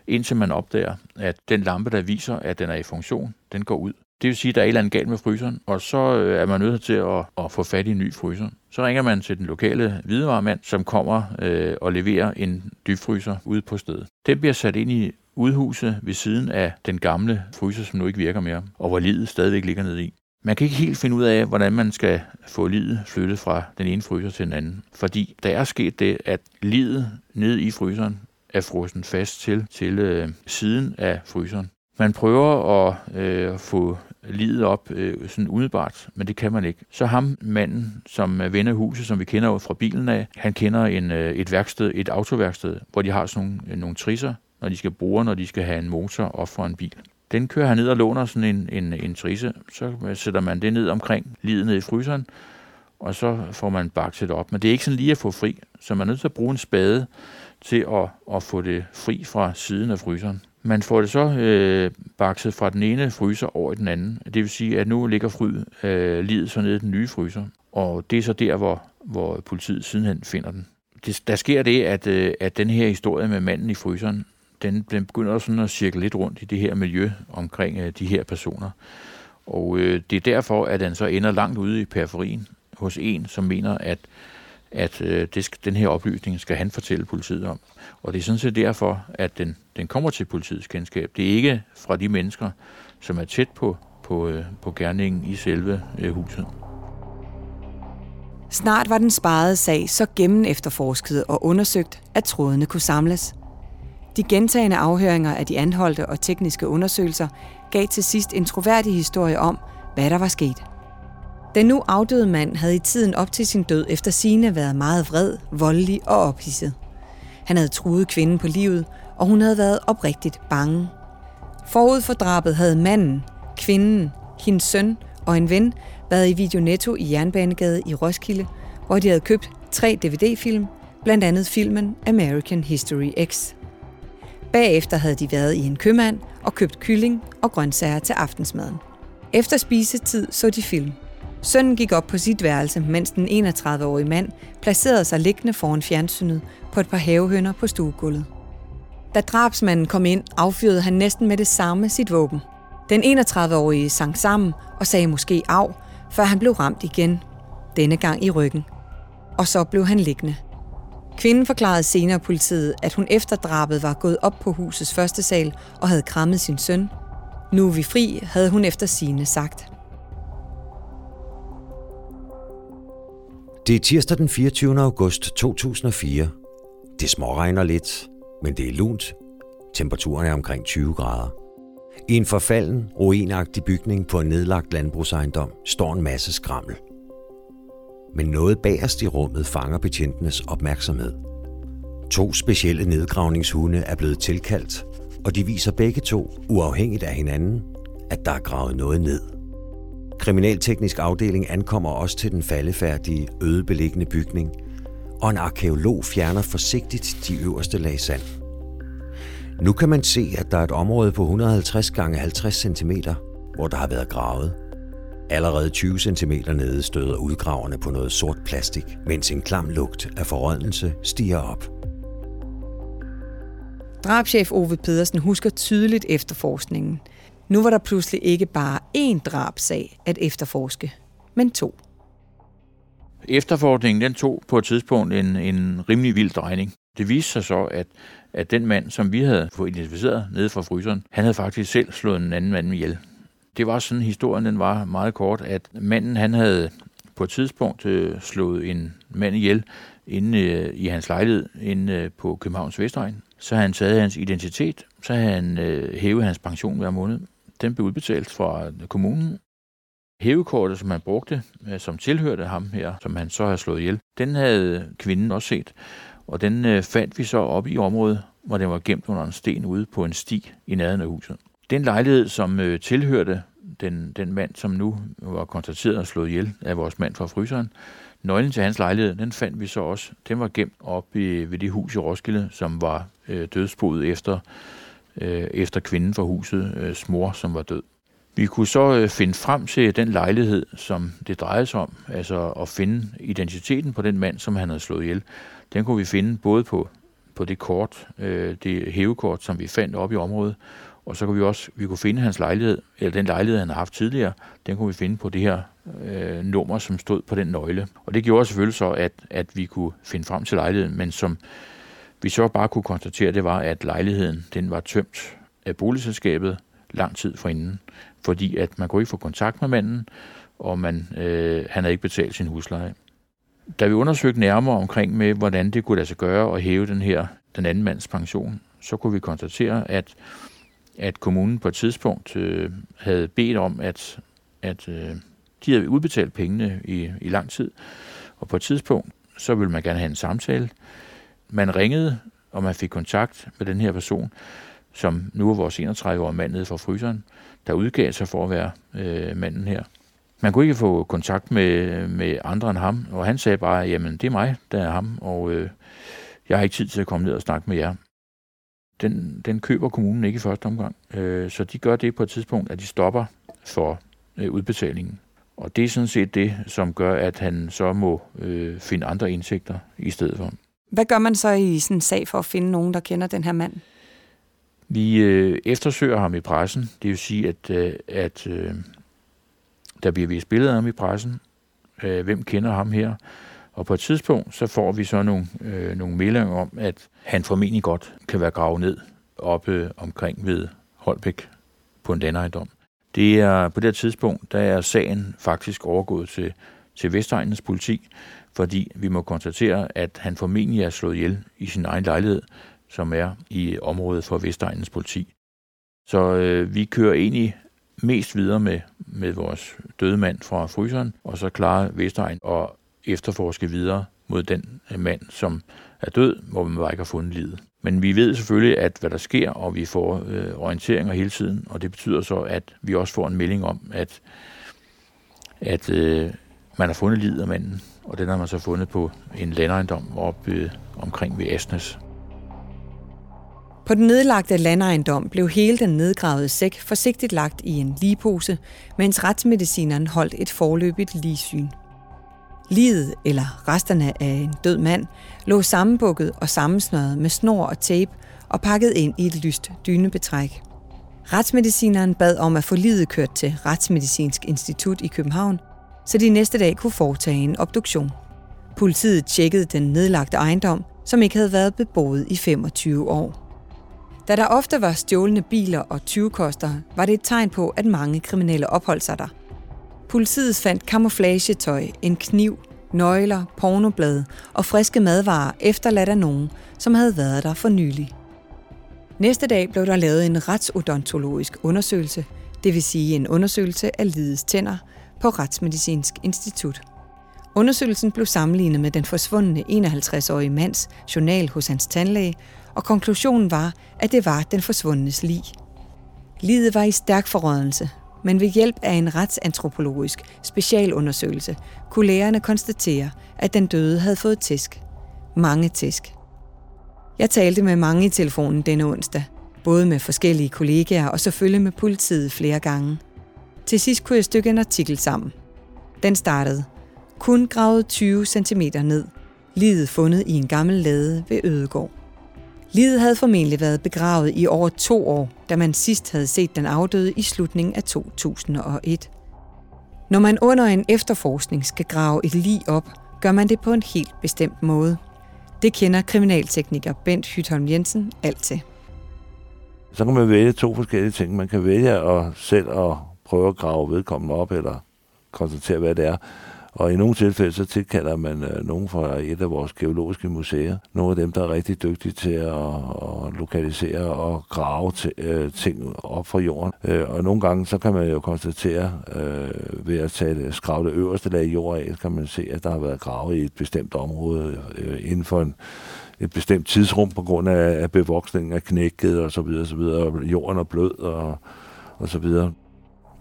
indtil man opdager, at den lampe, der viser, at den er i funktion, den går ud. Det vil sige, at der er et eller andet galt med fryseren, og så øh, er man nødt til at, at få fat i en ny fryser. Så ringer man til den lokale hvidevaremand, som kommer øh, og leverer en dybfryser ude på stedet. Den bliver sat ind i udhuset ved siden af den gamle fryser, som nu ikke virker mere, og hvor livet stadigvæk ligger nede i. Man kan ikke helt finde ud af, hvordan man skal få livet flyttet fra den ene fryser til den anden. Fordi der er sket det, at livet nede i fryseren er frossen fast til, til øh, siden af fryseren. Man prøver at øh, få livet op øh, sådan umiddelbart, men det kan man ikke. Så ham manden, som vender huset, som vi kender fra bilen af, han kender en, øh, et værksted, et autoværksted, hvor de har sådan nogle, øh, nogle trisser, når de skal bruge, når de skal have en motor op for en bil. Den kører han ned og låner sådan en, en, en trisse. Så sætter man det ned omkring livet ned i fryseren, og så får man bakset det op. Men det er ikke sådan lige at få fri, så man er nødt til at bruge en spade til at, at få det fri fra siden af fryseren. Man får det så øh, bakset fra den ene fryser over i den anden. Det vil sige, at nu ligger fryd, øh, livet så nede i den nye fryser. Og det er så der, hvor, hvor politiet sidenhen finder den. Det, der sker det, at, øh, at den her historie med manden i fryseren, den, den begynder sådan at cirkle lidt rundt i det her miljø omkring øh, de her personer. Og øh, det er derfor, at den så ender langt ude i periferien hos en, som mener, at, at øh, det skal, den her oplysning skal han fortælle politiet om. Og det er sådan set derfor, at den, den kommer til politiets kendskab. Det er ikke fra de mennesker, som er tæt på, på, øh, på gerningen i selve øh, huset. Snart var den sparede sag så gennem efterforsket og undersøgt, at trådene kunne samles. De gentagende afhøringer af de anholdte og tekniske undersøgelser gav til sidst en troværdig historie om, hvad der var sket. Den nu afdøde mand havde i tiden op til sin død efter sine været meget vred, voldelig og ophidset. Han havde truet kvinden på livet, og hun havde været oprigtigt bange. Forud for drabet havde manden, kvinden, hendes søn og en ven været i Videonetto i Jernbanegade i Roskilde, hvor de havde købt tre DVD-film, blandt andet filmen American History X. Bagefter havde de været i en købmand og købt kylling og grøntsager til aftensmaden. Efter spisetid så de film. Sønnen gik op på sit værelse, mens den 31-årige mand placerede sig liggende foran fjernsynet på et par havehønder på stuegulvet. Da drabsmanden kom ind, affyrede han næsten med det samme sit våben. Den 31-årige sang sammen og sagde måske af, før han blev ramt igen, denne gang i ryggen. Og så blev han liggende. Kvinden forklarede senere politiet, at hun efter drabet var gået op på husets første sal og havde krammet sin søn. Nu er vi fri, havde hun efter sine sagt. Det er tirsdag den 24. august 2004. Det småregner lidt, men det er lunt. Temperaturen er omkring 20 grader. I en forfalden, ruinagtig bygning på en nedlagt landbrugsejendom står en masse skrammel. Men noget bagerst i rummet fanger betjentenes opmærksomhed. To specielle nedgravningshunde er blevet tilkaldt, og de viser begge to, uafhængigt af hinanden, at der er gravet noget ned. Kriminalteknisk afdeling ankommer også til den faldefærdige, ødebeliggende bygning, og en arkeolog fjerner forsigtigt de øverste lag sand. Nu kan man se, at der er et område på 150 gange 50 cm, hvor der har været gravet. Allerede 20 cm nede støder udgraverne på noget sort plastik, mens en klam lugt af forrådnelse stiger op. Drabschef Ove Pedersen husker tydeligt efterforskningen. Nu var der pludselig ikke bare én drabsag at efterforske, men to. Efterforskningen den tog på et tidspunkt en, en rimelig vild drejning. Det viste sig så, at, at den mand, som vi havde fået identificeret nede fra fryseren, han havde faktisk selv slået en anden mand ihjel. Det var sådan, historien den var meget kort, at manden han havde på et tidspunkt øh, slået en mand ihjel inde øh, i hans lejlighed inde øh, på Københavns Vestegn. Så havde han taget hans identitet, så havde han øh, hævet hans pension hver måned. Den blev udbetalt fra kommunen. Hævekortet, som han brugte, øh, som tilhørte ham her, som han så havde slået ihjel, den havde kvinden også set. Og den øh, fandt vi så op i området, hvor den var gemt under en sten ude på en sti i nærheden af huset. Den lejlighed, som øh, tilhørte den, den mand, som nu var konstateret og slået ihjel af vores mand fra fryseren, nøglen til hans lejlighed, den fandt vi så også. Den var gemt op i, ved det hus i Roskilde, som var øh, dødsboet efter, øh, efter kvinden fra huset, øh, mor, som var død. Vi kunne så øh, finde frem til den lejlighed, som det drejede sig om, altså at finde identiteten på den mand, som han havde slået ihjel. Den kunne vi finde både på, på det kort, øh, det hævekort, som vi fandt op i området, og så kunne vi også vi kunne finde hans lejlighed, eller den lejlighed, han har haft tidligere, den kunne vi finde på det her øh, nummer, som stod på den nøgle. Og det gjorde selvfølgelig så, at, at vi kunne finde frem til lejligheden, men som vi så bare kunne konstatere, det var, at lejligheden den var tømt af boligselskabet lang tid forinden, fordi at man kunne ikke få kontakt med manden, og man, øh, han havde ikke betalt sin husleje. Da vi undersøgte nærmere omkring med, hvordan det kunne lade sig gøre at hæve den her, den anden mands pension, så kunne vi konstatere, at, at kommunen på et tidspunkt øh, havde bedt om, at, at øh, de havde udbetalt pengene i, i lang tid, og på et tidspunkt, så ville man gerne have en samtale. Man ringede, og man fik kontakt med den her person, som nu er vores 31-årige mand nede fra fryseren, der udgav sig for at være øh, manden her. Man kunne ikke få kontakt med, med andre end ham, og han sagde bare, jamen det er mig, der er ham, og øh, jeg har ikke tid til at komme ned og snakke med jer. Den, den køber kommunen ikke i første omgang, øh, så de gør det på et tidspunkt, at de stopper for øh, udbetalingen. Og det er sådan set det, som gør, at han så må øh, finde andre indsigter i stedet for. Hvad gør man så i sådan en sag for at finde nogen, der kender den her mand? Vi øh, eftersøger ham i pressen. Det vil sige, at, øh, at øh, der bliver vist billeder af ham i pressen. Øh, hvem kender ham her? Og på et tidspunkt, så får vi så nogle, øh, nogle meldinger om, at han formentlig godt kan være gravet ned oppe omkring ved Holbæk på en landejendom. Det er på det tidspunkt, der er sagen faktisk overgået til, til Vestegnens politi, fordi vi må konstatere, at han formentlig er slået ihjel i sin egen lejlighed, som er i området for Vestegnens politi. Så øh, vi kører egentlig mest videre med, med vores døde mand fra fryseren, og så klarer Vestegn og efterforske videre mod den øh, mand, som er død, hvor man bare ikke har fundet livet. Men vi ved selvfølgelig, at hvad der sker, og vi får øh, orienteringer hele tiden, og det betyder så, at vi også får en melding om, at, at øh, Man har fundet livet af manden, og den har man så fundet på en landejendom oppe øh, omkring ved Asnes. På den nedlagte landejendom blev hele den nedgravede sæk forsigtigt lagt i en ligepose, mens retsmedicineren holdt et forløbigt ligsyn. Livet, eller resterne af en død mand, lå sammenbukket og sammensnøret med snor og tape og pakket ind i et lyst dynebetræk. Retsmedicineren bad om at få livet kørt til Retsmedicinsk Institut i København, så de næste dag kunne foretage en obduktion. Politiet tjekkede den nedlagte ejendom, som ikke havde været beboet i 25 år. Da der ofte var stjålne biler og tyvekoster, var det et tegn på, at mange kriminelle opholdt sig der. Politiet fandt kamuflagetøj, en kniv, nøgler, pornoblade og friske madvarer efterladt af nogen, som havde været der for nylig. Næste dag blev der lavet en retsodontologisk undersøgelse, det vil sige en undersøgelse af lidets tænder, på Retsmedicinsk Institut. Undersøgelsen blev sammenlignet med den forsvundne 51-årige mands journal hos hans tandlæge, og konklusionen var, at det var den forsvundnes lig. Lidet var i stærk forrådelse, men ved hjælp af en retsantropologisk specialundersøgelse kunne lægerne konstatere, at den døde havde fået tæsk. Mange tæsk. Jeg talte med mange i telefonen denne onsdag, både med forskellige kollegaer og selvfølgelig med politiet flere gange. Til sidst kunne jeg stykke en artikel sammen. Den startede. Kun gravet 20 cm ned. Livet fundet i en gammel lade ved Ødegård. Livet havde formentlig været begravet i over to år, da man sidst havde set den afdøde i slutningen af 2001. Når man under en efterforskning skal grave et lig op, gør man det på en helt bestemt måde. Det kender kriminaltekniker Bent Hytholm Jensen alt til. Så kan man vælge to forskellige ting. Man kan vælge at selv at prøve at grave vedkommende op, eller konstatere, hvad det er. Og i nogle tilfælde, så tilkalder man øh, nogen fra et af vores geologiske museer. Nogle af dem, der er rigtig dygtige til at, at lokalisere og grave t- øh, ting op fra jorden. Øh, og nogle gange, så kan man jo konstatere, øh, ved at tage det, skrave det øverste lag jord af, kan man se, at der har været gravet i et bestemt område øh, inden for en et bestemt tidsrum på grund af, at bevoksningen er knækket og så videre, og så videre, og jorden er blød og, og så videre.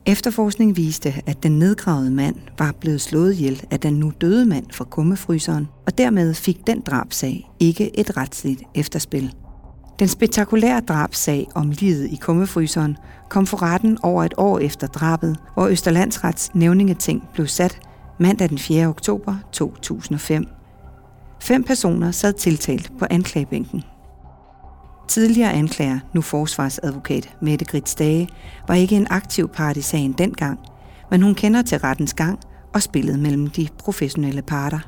Efterforskning viste, at den nedgravede mand var blevet slået ihjel af den nu døde mand fra kummefryseren, og dermed fik den drabsag ikke et retsligt efterspil. Den spektakulære drabsag om livet i kummefryseren kom for retten over et år efter drabet, hvor Østerlandsrets nævningeting blev sat mandag den 4. oktober 2005. Fem personer sad tiltalt på anklagebænken. Tidligere anklager, nu forsvarsadvokat Mette Grits Dage, var ikke en aktiv part i sagen dengang, men hun kender til rettens gang og spillet mellem de professionelle parter.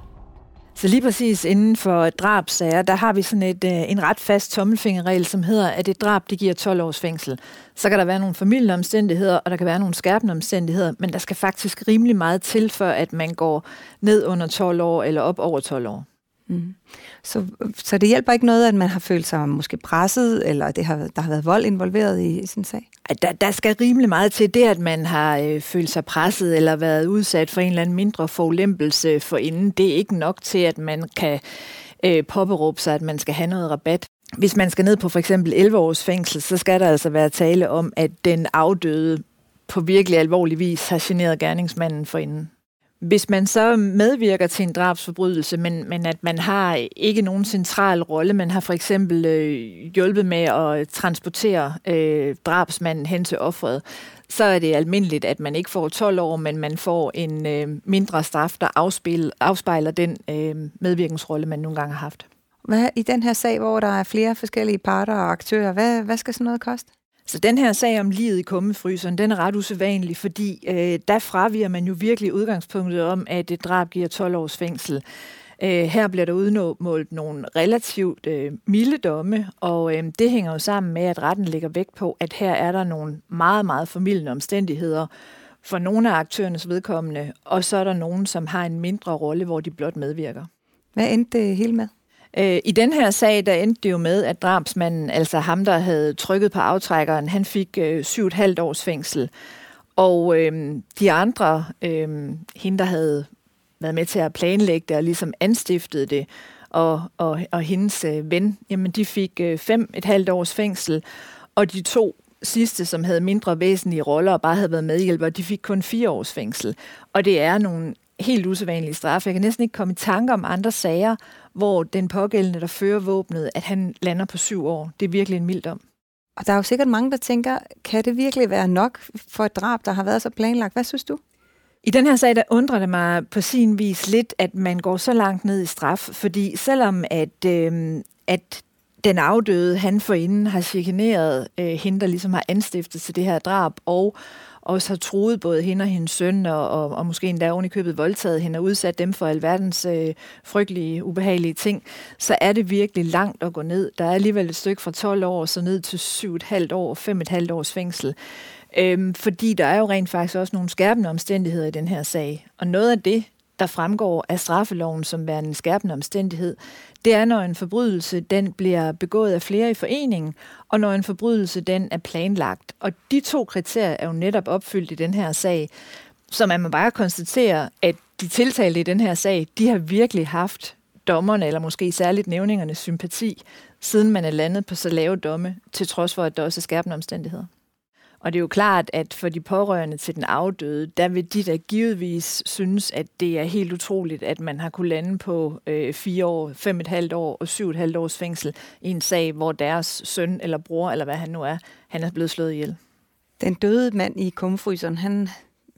Så lige præcis inden for drabsager, der har vi sådan et, øh, en ret fast tommelfingerregel, som hedder, at et drab, det giver 12 års fængsel. Så kan der være nogle familieomstændigheder, og der kan være nogle skærpende omstændigheder, men der skal faktisk rimelig meget til, for at man går ned under 12 år eller op over 12 år. Mm. Så, så det hjælper ikke noget, at man har følt sig måske presset, eller det har, der har været vold involveret i, i sin sag? Der, der skal rimelig meget til det, at man har øh, følt sig presset eller været udsat for en eller anden mindre forulempelse for inden. Det er ikke nok til, at man kan øh, påberåbe sig, at man skal have noget rabat. Hvis man skal ned på for eksempel 11 års fængsel, så skal der altså være tale om, at den afdøde på virkelig alvorlig vis har generet gerningsmanden for inden. Hvis man så medvirker til en drabsforbrydelse, men, men at man har ikke nogen central rolle, man har for eksempel øh, hjulpet med at transportere øh, drabsmanden hen til offeret, så er det almindeligt, at man ikke får 12 år, men man får en øh, mindre straf, der afspil, afspejler den øh, medvirkningsrolle, man nogle gange har haft. Hvad i den her sag, hvor der er flere forskellige parter og aktører, hvad, hvad skal sådan noget koste? Så den her sag om livet i kummefryseren, den er ret usædvanlig, fordi øh, der fraviger man jo virkelig udgangspunktet om, at et drab giver 12 års fængsel. Øh, her bliver der udmålt nogle relativt øh, milde domme, og øh, det hænger jo sammen med, at retten lægger vægt på, at her er der nogle meget, meget formidlende omstændigheder for nogle af aktørernes vedkommende, og så er der nogen, som har en mindre rolle, hvor de blot medvirker. Hvad endte det hele med? Øh, I den her sag, der endte det jo med, at drabsmanden, altså ham, der havde trykket på aftrækkeren, han fik øh, syv et halvt års fængsel. Og øh, de andre, øh, hende der havde været med til at planlægge det og ligesom anstiftede det, og, og, og hendes øh, ven, jamen de fik øh, fem et halvt års fængsel, og de to sidste, som havde mindre væsentlige roller og bare havde været medhjælpere, de fik kun fire års fængsel. Og det er nogle helt usædvanlig straf. Jeg kan næsten ikke komme i tanke om andre sager, hvor den pågældende, der fører våbnet, at han lander på syv år. Det er virkelig en mild dom. Og der er jo sikkert mange, der tænker, kan det virkelig være nok for et drab, der har været så planlagt? Hvad synes du? I den her sag, der undrer det mig på sin vis lidt, at man går så langt ned i straf, fordi selvom at, øh, at den afdøde, han forinden har chikaneret øh, hende, der ligesom har anstiftet til det her drab, og også har troet både hende og hendes søn, og, og, og måske endda oven i købet voldtaget hende og udsat dem for alverdens øh, frygtelige, ubehagelige ting, så er det virkelig langt at gå ned. Der er alligevel et stykke fra 12 år, så ned til 7,5 år, 5,5 års fængsel. Øhm, fordi der er jo rent faktisk også nogle skærpende omstændigheder i den her sag. Og noget af det, der fremgår af straffeloven som værende en skærpende omstændighed, det er, når en forbrydelse den bliver begået af flere i foreningen, og når en forbrydelse den er planlagt. Og de to kriterier er jo netop opfyldt i den her sag. Så man må bare konstatere, at de tiltalte i den her sag, de har virkelig haft dommerne, eller måske særligt nævningernes sympati, siden man er landet på så lave domme, til trods for, at der også er skærpende omstændigheder. Og det er jo klart, at for de pårørende til den afdøde, der vil de da givetvis synes, at det er helt utroligt, at man har kunnet lande på øh, fire år, fem et halvt år og syv et halvt års fængsel i en sag, hvor deres søn eller bror, eller hvad han nu er, han er blevet slået ihjel. Den døde mand i kumfryseren, han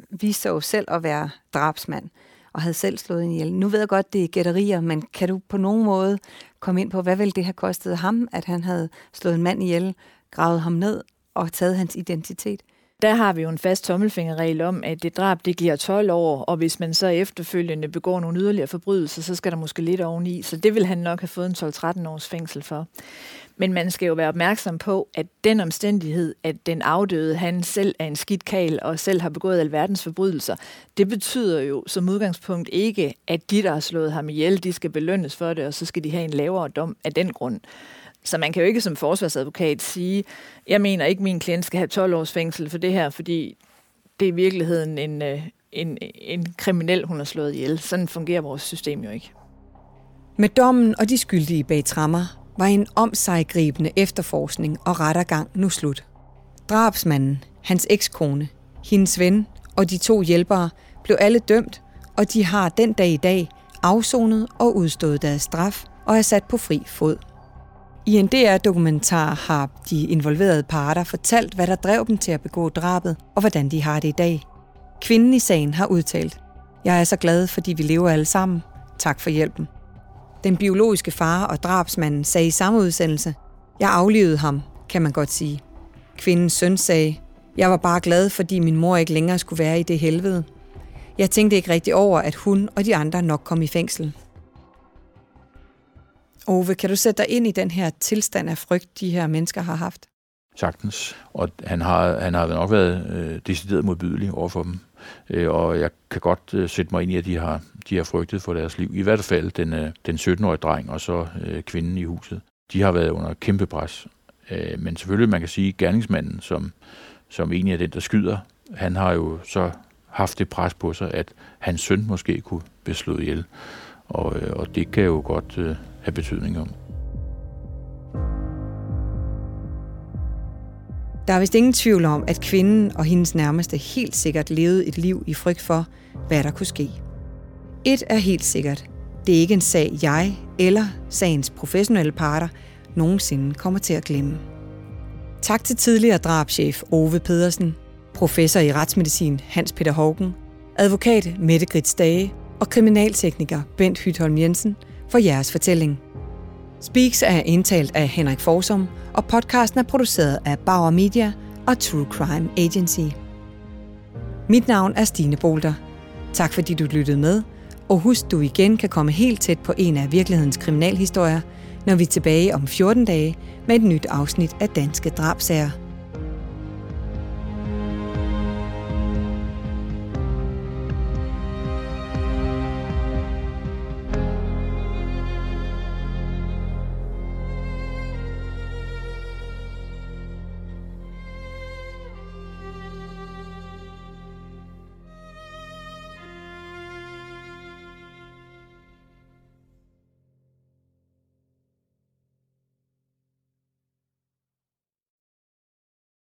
viste sig jo selv at være drabsmand og havde selv slået en ihjel. Nu ved jeg godt, det er gætterier, men kan du på nogen måde komme ind på, hvad ville det have kostet ham, at han havde slået en mand ihjel, gravet ham ned og taget hans identitet. Der har vi jo en fast tommelfingerregel om, at det drab det giver 12 år, og hvis man så efterfølgende begår nogle yderligere forbrydelser, så skal der måske lidt oveni. Så det vil han nok have fået en 12-13 års fængsel for. Men man skal jo være opmærksom på, at den omstændighed, at den afdøde, han selv er en skidt kal og selv har begået alverdens forbrydelser, det betyder jo som udgangspunkt ikke, at de, der har slået ham ihjel, de skal belønnes for det, og så skal de have en lavere dom af den grund. Så man kan jo ikke som forsvarsadvokat sige, jeg mener ikke, at min klient skal have 12 års fængsel for det her, fordi det er i virkeligheden en, øh, en, en kriminel, hun har slået ihjel. Sådan fungerer vores system jo ikke. Med dommen og de skyldige bag trammer var en omsejgribende efterforskning og rettergang nu slut. Drabsmanden, hans ekskone, hendes ven og de to hjælpere blev alle dømt, og de har den dag i dag afsonet og udstået deres straf og er sat på fri fod. I en DR-dokumentar har de involverede parter fortalt, hvad der drev dem til at begå drabet, og hvordan de har det i dag. Kvinden i sagen har udtalt, Jeg er så glad, fordi vi lever alle sammen. Tak for hjælpen. Den biologiske far og drabsmanden sagde i samme udsendelse, Jeg aflevede ham, kan man godt sige. Kvindens søn sagde, Jeg var bare glad, fordi min mor ikke længere skulle være i det helvede. Jeg tænkte ikke rigtig over, at hun og de andre nok kom i fængsel. Ove, kan du sætte dig ind i den her tilstand af frygt, de her mennesker har haft? Sagtens. Og han har, han har nok været øh, decideret modbydelig over for dem. Øh, og jeg kan godt øh, sætte mig ind i, at de har, de har frygtet for deres liv. I hvert fald den, øh, den 17-årige dreng og så øh, kvinden i huset. De har været under kæmpe pres. Øh, men selvfølgelig, man kan sige, gerningsmanden, som, som egentlig er den, der skyder, han har jo så haft det pres på sig, at hans søn måske kunne blive slået ihjel. Og, øh, og det kan jo godt øh, have betydning om. Der er vist ingen tvivl om, at kvinden og hendes nærmeste helt sikkert levede et liv i frygt for, hvad der kunne ske. Et er helt sikkert. Det er ikke en sag, jeg eller sagens professionelle parter nogensinde kommer til at glemme. Tak til tidligere drabschef Ove Pedersen, professor i retsmedicin Hans Peter Hågen, advokat Mette Grits Dage og kriminaltekniker Bent Hytholm Jensen – for jeres fortælling. Speaks er indtalt af Henrik Forsum, og podcasten er produceret af Bauer Media og True Crime Agency. Mit navn er Stine Bolter. Tak fordi du lyttede med, og husk du igen kan komme helt tæt på en af virkelighedens kriminalhistorier, når vi er tilbage om 14 dage med et nyt afsnit af Danske Drabsager.